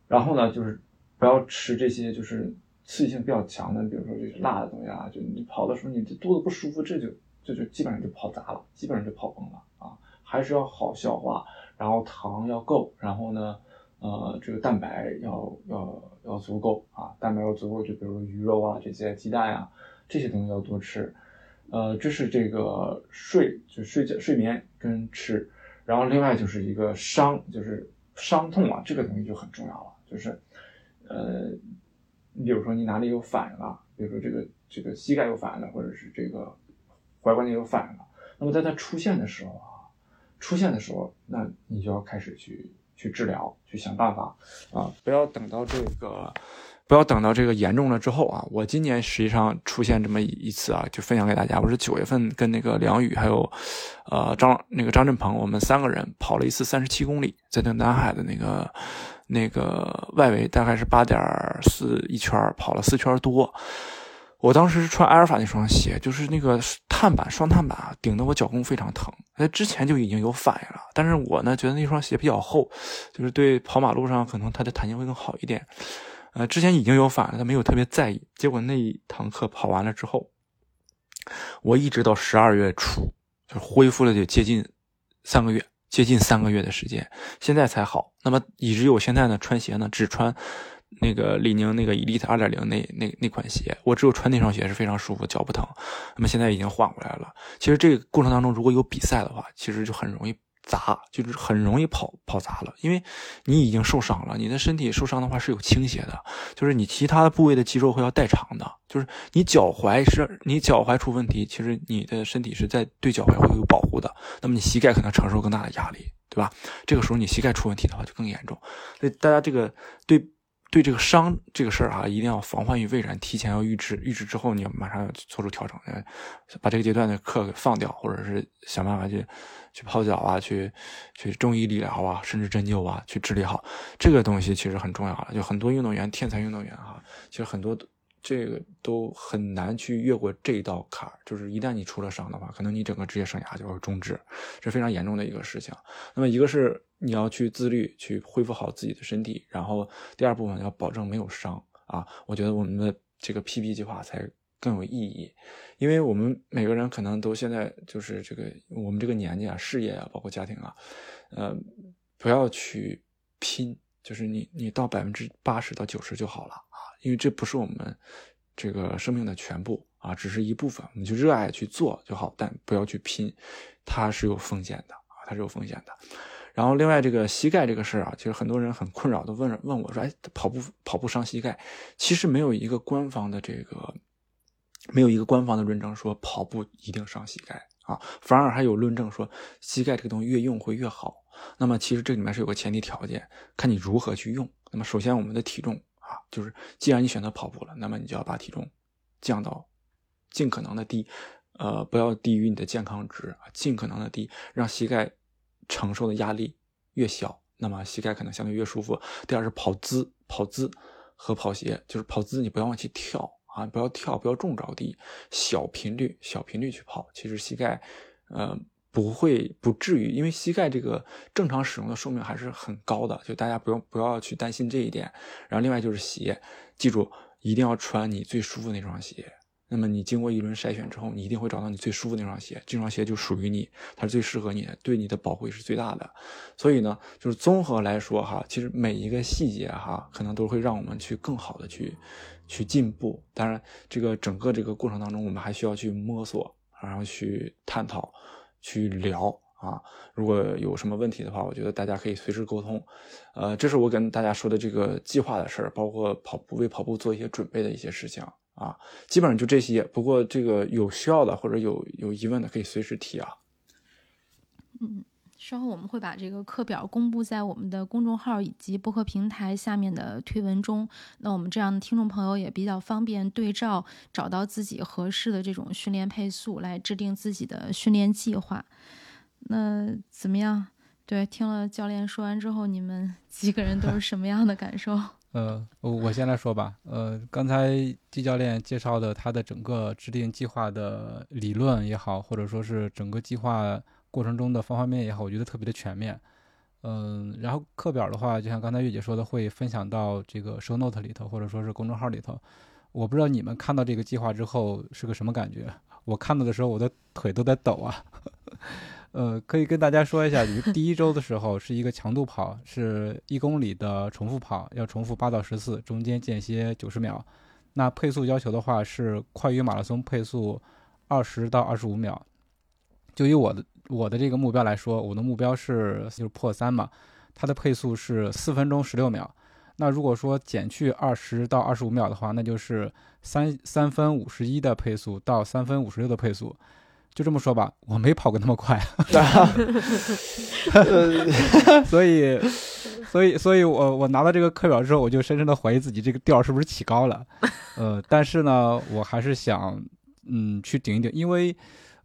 B: 然后呢，就是不要吃这些就是刺激性比较强的，比如说这些辣的东西啊，就你跑的时候你这肚子不舒服，这就这就基本上就跑砸了，基本上就跑崩了啊。还是要好消化，然后糖要够，然后呢，呃，这个蛋白要要要足够啊，蛋白要足够，就比如鱼肉啊这些鸡蛋呀这些东西要多吃。呃，这是这个睡，就睡觉、睡眠跟吃，然后另外就是一个伤，就是伤痛啊，这个东西就很重要了。就是，呃，你比如说你哪里有反应了，比如说这个这个膝盖有反应了，或者是这个踝关节有反应了，那么在它出现的时候啊，出现的时候，那你就要开始去去治疗，去想办法啊，不要等到这个。不要等到这个严重了之后啊！我今年实际上出现这么一次啊，就分享给大家。我是九月份跟那个梁宇还有，呃张那个张振鹏，我们三个人跑了一次三十七公里，在那南海的那个那个外围，大概是八点四一圈，跑了四圈多。我当时是穿阿尔法那双鞋，就是那个碳板双碳板啊，顶得我脚弓非常疼。那之前就已经有反应了，但是我呢觉得那双鞋比较厚，就是对跑马路上可能它的弹性会更好一点。呃，之前已经有反了，他没有特别在意。结果那一堂课跑完了之后，我一直到十二月初，就恢复了，就接近三个月，接近三个月的时间，现在才好。那么以至于我现在呢，穿鞋呢只穿那个李宁那个 Elite 二点零那那那款鞋，我只有穿那双鞋是非常舒服，脚不疼。那么现在已经缓过来了。其实这个过程当中，如果有比赛的话，其实就很容易。砸就是很容易跑跑砸了，因为你已经受伤了，你的身体受伤的话是有倾斜的，就是你其他的部位的肌肉会要代偿的，就是你脚踝是你脚踝出问题，其实你的身体是在对脚踝会有保护的，那么你膝盖可能承受更大的压力，对吧？这个时候你膝盖出问题的话就更严重，所以大家这个对。对这个伤这个事儿啊，一定要防患于未然，提前要预知，预知之后你要马上要做出调整，把这个阶段的课给放掉，或者是想办法去去泡脚啊，去去中医理疗啊，甚至针灸啊，去治理好这个东西其实很重要了。就很多运动员，天才运动员哈，其实很多。这个都很难去越过这道坎儿，就是一旦你出了伤的话，可能你整个职业生涯就会终止，是非常严重的一个事情。那么一个是你要去自律，去恢复好自己的身体，然后第二部分要保证没有伤啊。我觉得我们的这个 PB 计划才更有意义，因为我们每个人可能都现在就是这个我们这个年纪啊，事业啊，包括家庭啊，呃，不要去拼，就是你你到百分之八十到九十就好了。因为这不是我们这个生命的全部啊，只是一部分。我们去热爱去做就好，但不要去拼，它是有风险的啊，它是有风险的。然后另外这个膝盖这个事儿啊，其实很多人很困扰，都问问我说：“哎，跑步跑步伤膝盖？”其实没有一个官方的这个，没有一个官方的论证说跑步一定伤膝盖啊，反而还有论证说膝盖这个东西越用会越好。那么其实这里面是有个前提条件，看你如何去用。那么首先我们的体重。啊，就是既然你选择跑步了，那么你就要把体重降到尽可能的低，呃，不要低于你的健康值，尽可能的低，让膝盖承受的压力越小，那么膝盖可能相对越舒服。第二是跑姿，跑姿和跑鞋，就是跑姿你不要往起跳啊，不要跳，不要重着地，小频率，小频率去跑，其实膝盖，呃。不会不至于，因为膝盖这个正常使用的寿命还是很高的，就大家不用不要去担心这一点。然后另外就是鞋，记住一定要穿你最舒服那双鞋。那么你经过一轮筛选之后，你一定会找到你最舒服那双鞋，这双鞋就属于你，它是最适合你的，对你的保护也是最大的。所以呢，就是综合来说哈，其实每一个细节哈，可能都会让我们去更好的去去进步。当然，这个整个这个过程当中，我们还需要去摸索，然后去探讨。去聊啊，如果有什么问题的话，我觉得大家可以随时沟通。呃，这是我跟大家说的这个计划的事儿，包括跑步为跑步做一些准备的一些事情啊，基本上就这些。不过这个有需要的或者有有疑问的，可以随时提啊。
A: 嗯。稍后我们会把这个课表公布在我们的公众号以及播客平台下面的推文中。那我们这样的听众朋友也比较方便对照，找到自己合适的这种训练配速，来制定自己的训练计划。那怎么样？对，听了教练说完之后，你们 几个人都是什么样的感受？
D: 呃，我先来说吧。呃，刚才季教练介绍的他的整个制定计划的理论也好，或者说是整个计划。过程中的方方面面也好，我觉得特别的全面。嗯，然后课表的话，就像刚才月姐说的，会分享到这个 show note 里头，或者说是公众号里头。我不知道你们看到这个计划之后是个什么感觉？我看到的时候，我的腿都在抖啊。呃，可以跟大家说一下，第一周的时候是一个强度跑，是一公里的重复跑，要重复八到十次，中间间歇九十秒。那配速要求的话是快于马拉松配速二十到二十五秒。就以我的。我的这个目标来说，我的目标是就是破三嘛，它的配速是四分钟十六秒。那如果说减去二十到二十五秒的话，那就是三三分五十一的配速到三分五十六的配速。就这么说吧，我没跑过那么快，所以所以，所以我我拿到这个课表之后，我就深深的怀疑自己这个调是不是起高了。呃，但是呢，我还是想，嗯，去顶一顶，因为，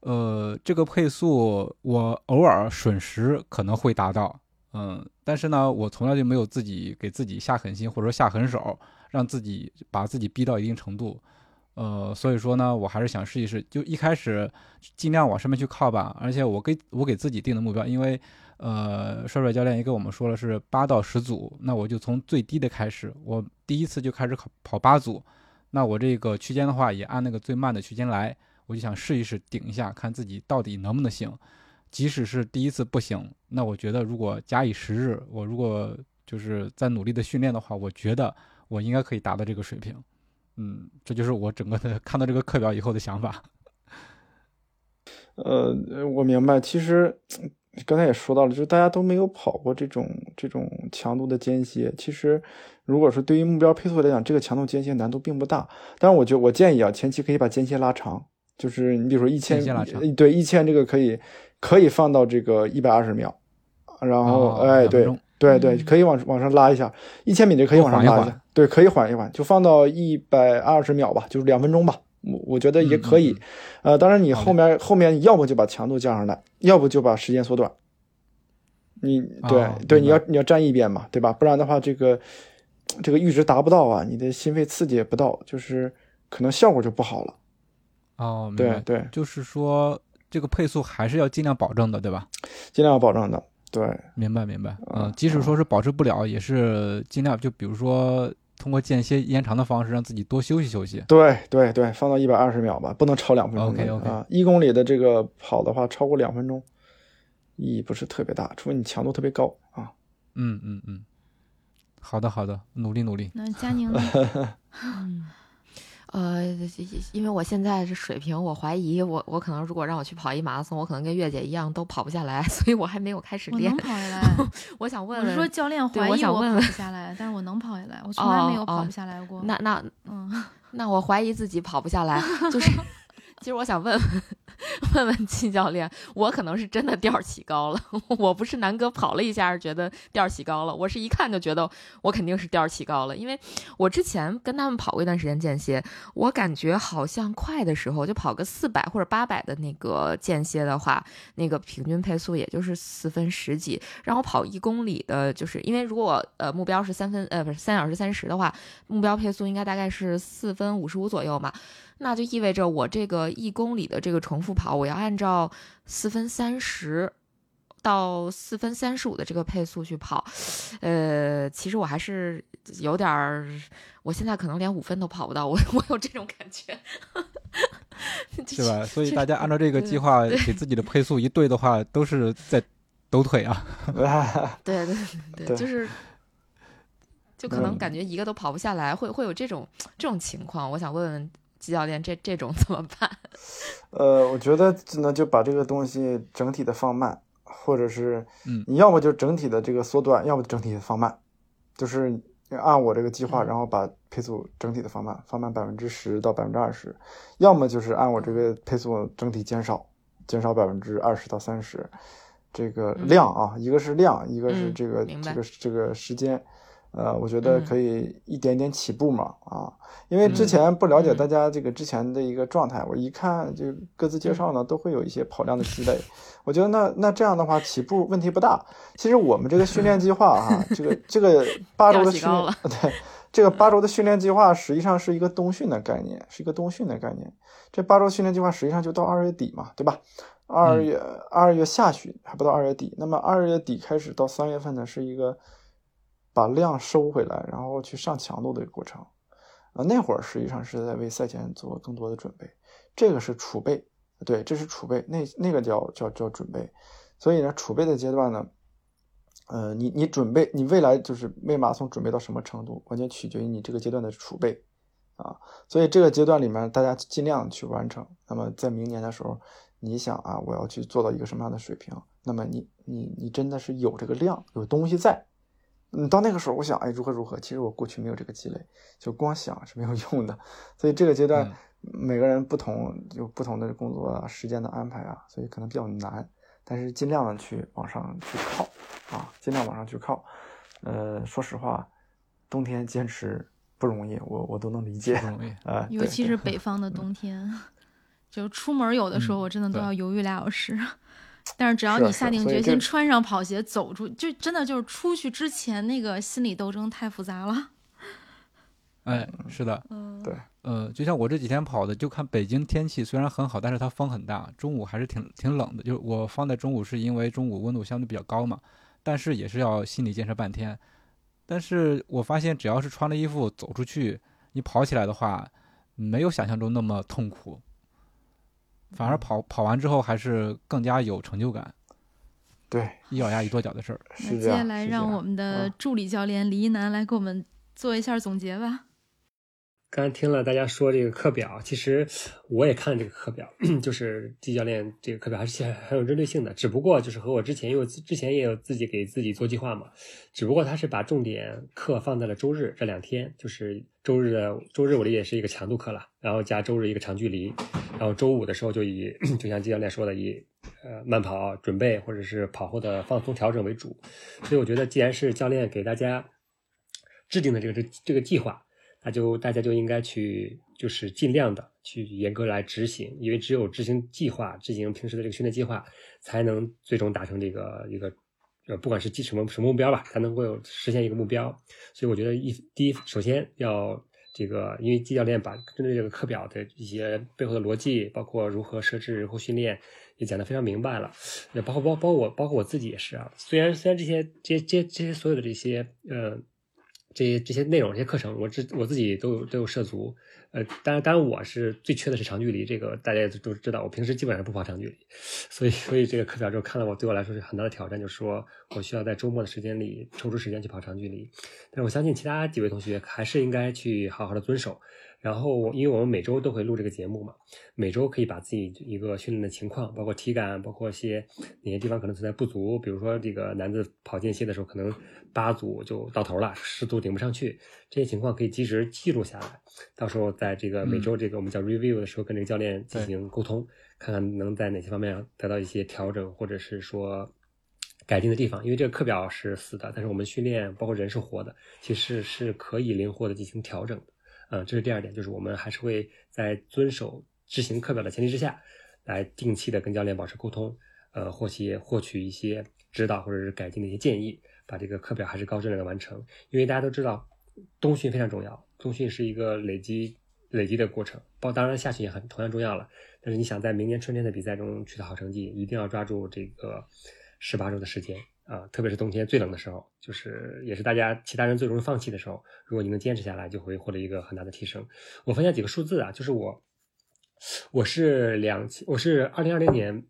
D: 呃，这个配速我偶尔损时可能会达到，嗯，但是呢，我从来就没有自己给自己下狠心或者说下狠手，让自己把自己逼到一定程度。呃，所以说呢，我还是想试一试，就一开始尽量往上面去靠吧。而且我给我给自己定的目标，因为呃，帅帅教练也跟我们说了是八到十组，那我就从最低的开始，我第一次就开始跑跑八组，那我这个区间的话也按那个最慢的区间来，我就想试一试顶一下，看自己到底能不能行。即使是第一次不行，那我觉得如果假以时日，我如果就是在努力的训练的话，我觉得我应该可以达到这个水平。嗯，这就是我整个的 看到这个课表以后的想法。
B: 呃，我明白。其实刚才也说到了，就是大家都没有跑过这种这种强度的间歇。其实，如果说对于目标配速来讲，这个强度间歇难度并不大。但是，我觉我建议啊，前期可以把间歇拉长。就是你比如说一千，对一千这个可以可以放到这个一百二十秒，然后哎，对对对，可以往往上拉一下。一千米的可以往上拉一下。对，可以缓一缓，就放到一百二十秒吧，就是两分钟吧。我我觉得也可以。呃，当然你后面后面要不就把强度降上来，要不就把时间缩短。你对对，你要你要站一边嘛，对吧？不然的话，这个这个阈值达不到啊，你的心肺刺激也不到，就是可能效果就不好了。
D: 哦，
B: 对对，
D: 就是说这个配速还是要尽量保证的，对吧？
B: 尽量保证的，对，
D: 明白明白。嗯，即使说是保持不了，也是尽量就比如说。通过间歇延长的方式，让自己多休息休息。
B: 对对对，放到一百二十秒吧，不能超两分钟。
D: OK OK
B: 啊，一公里的这个跑的话，超过两分钟意义不是特别大，除非你强度特别高啊。
D: 嗯嗯嗯，好的好的，努力努力。
A: 那佳宁呢？
E: 呃，因为我现在这水平，我怀疑我我可能如果让我去跑一马拉松，我可能跟月姐一样都跑不下来，所以我还没有开始练。
A: 我能跑下来。
E: 我想问问，
A: 说教练怀疑
E: 我
A: 跑不下来，但是我能跑下来，我从来没有跑不下来过。
E: 那那
A: 嗯，
E: 那我怀疑自己跑不下来，就是，其实我想问问。问问季教练，我可能是真的调起高了。我不是南哥跑了一下觉得调起高了，我是一看就觉得我肯定是调起高了。因为我之前跟他们跑过一段时间间歇，我感觉好像快的时候就跑个四百或者八百的那个间歇的话，那个平均配速也就是四分十几。让我跑一公里的，就是因为如果呃目标是三分呃不是三小时三十的话，目标配速应该大概是四分五十五左右嘛。那就意味着我这个一公里的这个重复跑，我要按照四分三十到四分三十五的这个配速去跑，呃，其实我还是有点儿，我现在可能连五分都跑不到，我我有这种感觉，
D: 是吧？所以大家按照这个计划给自己的配速一对的话，都是在抖腿啊。
E: 对 对对对，就是，就可能感觉一个都跑不下来，会会有这种这种情况。我想问问。季教练，这这种怎么办？
B: 呃，我觉得只能就把这个东西整体的放慢，或者是，
D: 嗯，
B: 你要么就整体的这个缩短，要么整体的放慢，就是按我这个计划，然后把配速整体的放慢，放慢百分之十到百分之二十，要么就是按我这个配速整体减少，减少百分之二十到三十，这个量啊，一个是量，一个是这个这个这个时间。呃，我觉得可以一点点起步嘛，啊，因为之前不了解大家这个之前的一个状态，我一看就各自介绍呢，都会有一些跑量的积累，我觉得那那这样的话起步问题不大。其实我们这个训练计划哈，这个这个 八周的训练，对，这个八周的训练计划实际上是一个冬训的概念，是一个冬训的概念。这八周训练计划实际上就到二月底嘛，对吧？二月二月下旬还不到二月底，那么二月底开始到三月份呢，是一个。把量收回来，然后去上强度的一个过程，啊，那会儿实际上是在为赛前做更多的准备，这个是储备，对，这是储备，那那个叫叫叫准备，所以呢，储备的阶段呢，呃，你你准备，你未来就是为马拉松准备到什么程度，完全取决于你这个阶段的储备，啊，所以这个阶段里面大家尽量去完成，那么在明年的时候，你想啊，我要去做到一个什么样的水平，那么你你你真的是有这个量，有东西在。你到那个时候，我想，哎，如何如何？其实我过去没有这个积累，就光想是没有 用的。所以这个阶段，每个人不同，有不同的工作啊、时间的安排啊，所以可能比较难。但是尽量的去往上去靠啊，尽量往上去靠。呃，说实话，冬天坚持不容易，我我都能理解
D: 不容易。
B: 啊。
A: 尤其 是北方的冬天，就出门有的时候
D: 嗯
A: 我真的都要犹豫俩小时。但是只要你下定决心穿上跑鞋走出，就真的就是出去之前那个心理斗争太复杂了。
D: 哎，是的，
A: 嗯，
B: 对
D: 呃，就像我这几天跑的，就看北京天气虽然很好，但是它风很大，中午还是挺挺冷的。就是我放在中午是因为中午温度相对比较高嘛，但是也是要心理建设半天。但是我发现只要是穿了衣服走出去，你跑起来的话，没有想象中那么痛苦，反而跑跑完之后还是更加有成就感，
B: 对，
D: 一咬牙一跺脚的事儿。
A: 那接下来让我们的
B: 嗯
A: 助理教练李一楠来给我们做一下总结吧。
C: 刚才听了大家说这个课表，其实我也看了这个课表，就是季教练这个课表还是很有针对性的。只不过就是和我之前，因为之前也有自己给自己做计划嘛，只不过他是把重点课放在了周日这两天，就是周日的周日我理解是一个强度课了，然后加周日一个长距离，然后周五的时候就以 就像季教练说的以呃慢跑准备或者是跑后的放松调整为主。所以我觉得既然是教练给大家制定的这个这这个计划。那就大家就应该去，就是尽量的去严格来执行，因为只有执行计划，执行平时的这个训练计划，才能最终达成这个一个，呃，不管是计什么什么目标吧，才能够有实现一个目标。所以我觉得一第一，首先要这个，因为季教练把针对这个课表的一些背后的逻辑，包括如何设置、如何训练，也讲得非常明白了。也包括包包括我，包括我自己也是啊。虽然虽然这些这些这些这些所有的这些呃。这些这些内容、这些课程，我自我自己都有都有涉足。呃，当然，当然我是最缺的是长距离，这个大家也都知道。我平时基本上不跑长距离，所以所以这个课表就看了我，对我来说是很大的挑战，就是说我需要在周末的时间里抽出时间去跑长距离。但是我相信其他几位同学还是应该去好好的遵守。然后，因为我们每周都会录这个节目嘛，每周可以把自己一个训练的情况，包括体感，包括一些哪些地方可能存在不足，比如说这个男子跑间歇的时候，可能八组就到头了，十组顶不上去，这些情况可以及时记录下来，到时候在这个每周这个我们叫 review 的时候，跟这个教练进行沟通，看看能在哪些方面得到一些调整，或者是说。改进的地方，因为这个课表是死的，但是我们训练包括人是活的，其实是可以灵活的进行调整的。嗯，这是第二点，就是我们还是会在遵守执行课表的前提之下，来定期的跟教练保持沟通，呃，获取获取一些指导或者是改进的一些建议，把这个课表还是高质量的完成。因为大家都知道，冬训非常重要，冬训是一个累积累积的过程，包当然夏训也很同样重要了。但是你想在明年春天的比赛中取得好成绩，一定要抓住这个十八周的时间。啊，特别是冬天最冷的时候，就是也是大家其他人最容易放弃的时候。如果你能坚持下来，就会获得一个很大的提升。我分享几个数字啊，就是我，我是两千我是二零二零年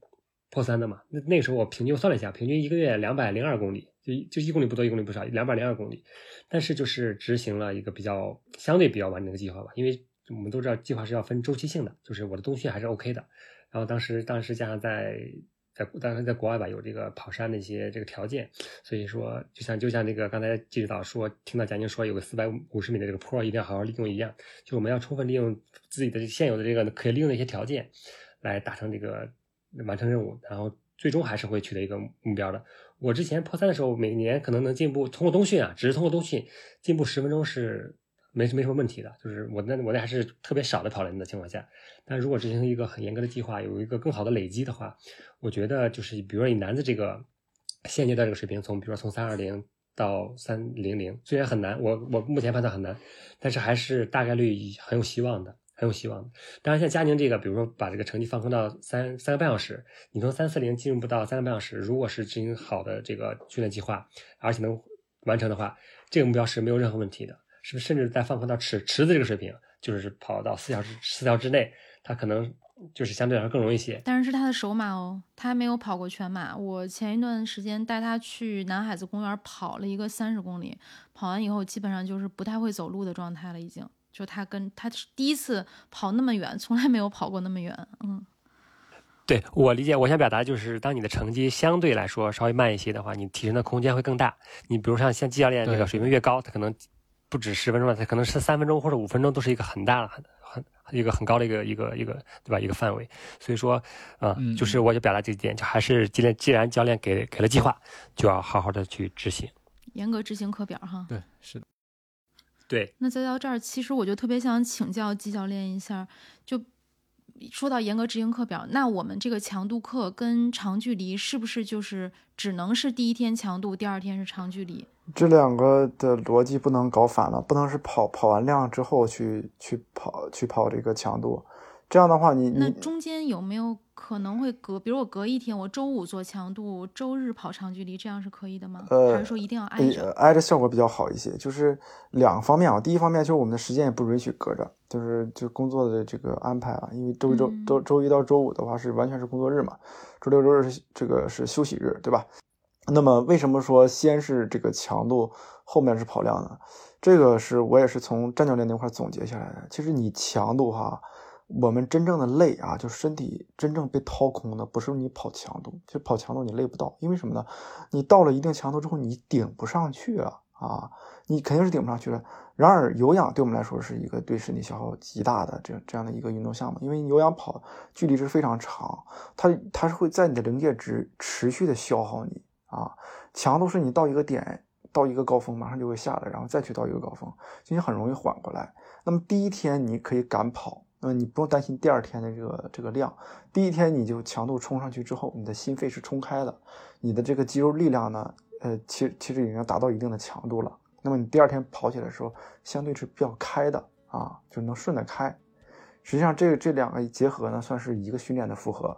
C: 破三的嘛，那那个时候我平均我算了一下，平均一个月两百零二公里，就就一公里不多，一公里不少，两百零二公里。但是就是执行了一个比较相对比较完整的计划吧，因为我们都知道计划是要分周期性的，就是我的冬训还是 OK 的。然后当时当时加上在。在当时在国外吧，有这个跑山的一些这个条件，所以说就像就像这个刚才季指导说，听到贾宁说有个四百五十米的这个坡一定要好好利用一样，就我们要充分利用自己的现有的这个可以利用的一些条件，来达成这个完成任务，然后最终还是会取得一个目标的。我之前破三的时候，每年可能能进步，通过冬训啊，只是通过冬训进步十分钟是。没没什么问题的，就是我那我那还是特别少的跑人的情况下，但如果执行一个很严格的计划，有一个更好的累积的话，我觉得就是比如说以男子这个现阶段这个水平，从比如说从三二零到三零零，虽然很难，我我目前判断很难，但是还是大概率很有希望的，很有希望的。当然像佳宁这个，比如说把这个成绩放松到三三个半小时，你从三四零进入不到三个半小时，如果是执行好的这个训练计划，而且能完成的话，这个目标是没有任何问题的。是不是甚至再放宽到池池子这个水平，就是跑到四小时四条之内，他可能就是相对来说更容易一些。
A: 但是是他的首马哦，他还没有跑过全马。我前一段时间带他去南海子公园跑了一个三十公里，跑完以后基本上就是不太会走路的状态了，已经。就他跟他是第一次跑那么远，从来没有跑过那么远，嗯。
C: 对我理解，我想表达就是，当你的成绩相对来说稍微慢一些的话，你提升的空间会更大。你比如像像季教练这个水平越高，他可能。不止十分钟了，它可能是三分钟或者五分钟，都是一个很大、很很一个很高的一个一个一个，对吧？一个范围。所以说，啊、呃，
D: 嗯
C: 就是我就表达这一点，就还是既然既然教练给给了计划，就要好好的去执行。
A: 严格执行课表哈。
D: 对，是的。
C: 对，
A: 那再到这儿，其实我就特别想请教季教练一下，就说到严格执行课表，那我们这个强度课跟长距离是不是就是只能是第一天强度，第二天是长距离？
B: 这两个的逻辑不能搞反了，不能是跑跑完量之后去去跑去跑这个强度，这样的话你
A: 那
B: 你
A: 中间有没有可能会隔，比如我隔一天，我周五做强度，周日跑长距离，这样是可以的吗？
B: 呃
A: 还是说一定要挨
B: 呃
A: 着？
B: 挨着效果比较好一些，就是两个方面啊。第一方面就是我们的时间也不允许隔着，就是就工作的这个安排啊，因为周一周
A: 嗯
B: 周周一到周五的话是完全是工作日嘛，周六周日是这个是休息日，对吧？那么为什么说先是这个强度，后面是跑量呢？这个是我也是从战教练那块总结下来的。其实你强度哈，我们真正的累啊，就是身体真正被掏空的，不是你跑强度，就跑强度你累不到，因为什么呢？你到了一定强度之后，你顶不上去了啊，你肯定是顶不上去了。然而有氧对我们来说是一个对身体消耗极大的这这样的一个运动项目，因为有氧跑距离是非常长，它它是会在你的临界值持续的消耗你啊，强度是你到一个点。到一个高峰，马上就会下来，然后再去到一个高峰，其实很容易缓过来。那么第一天你可以赶跑，那么你不用担心第二天的这个这个量。第一天你就强度冲上去之后，你的心肺是冲开的，你的这个肌肉力量呢，呃，其实其实已经达到一定的强度了。那么你第二天跑起来的时候，相对是比较开的啊，就能顺得开。实际上，这个这两个结合呢，算是一个训练的负荷。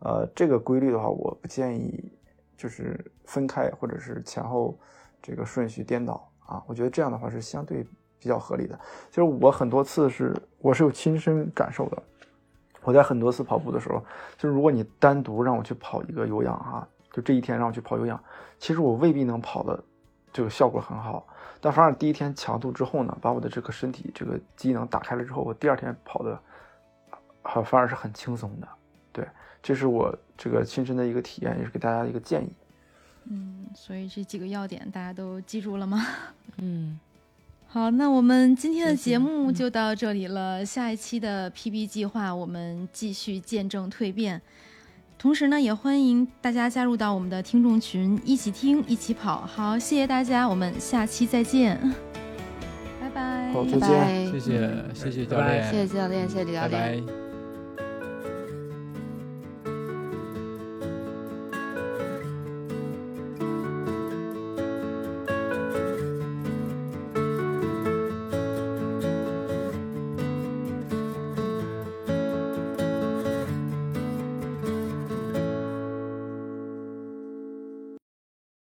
B: 呃，这个规律的话，我不建议就是分开或者是前后这个顺序颠倒啊。我觉得这样的话是相对比较合理的。其实我很多次是我是有亲身感受的。我在很多次跑步的时候，就是如果你单独让我去跑一个有氧啊、就这一天让我去跑有氧，其实我未必能跑的这个效果很好。但反而第一天强度之后呢，把我的这个身体这个机能打开了之后，我第二天跑的，好，反而是很轻松的。对，这是我这个亲身的一个体验，也是给大家的一个建议。
A: 嗯，所以这几个要点大家都记住了吗？
E: 嗯，
A: 好，那我们今天的节目
E: 嗯
A: 就到这里了。下一期的 PB 计划，我们继续见证蜕变。同时呢，也欢迎大家加入到我们的听众群，一起听，一起跑。好，谢谢大家，我们下期再见，拜拜。
B: 再见。
E: 拜，
D: 谢谢谢谢教练，
E: 谢谢教练，谢谢李教
D: 拜
E: 练。
D: 拜。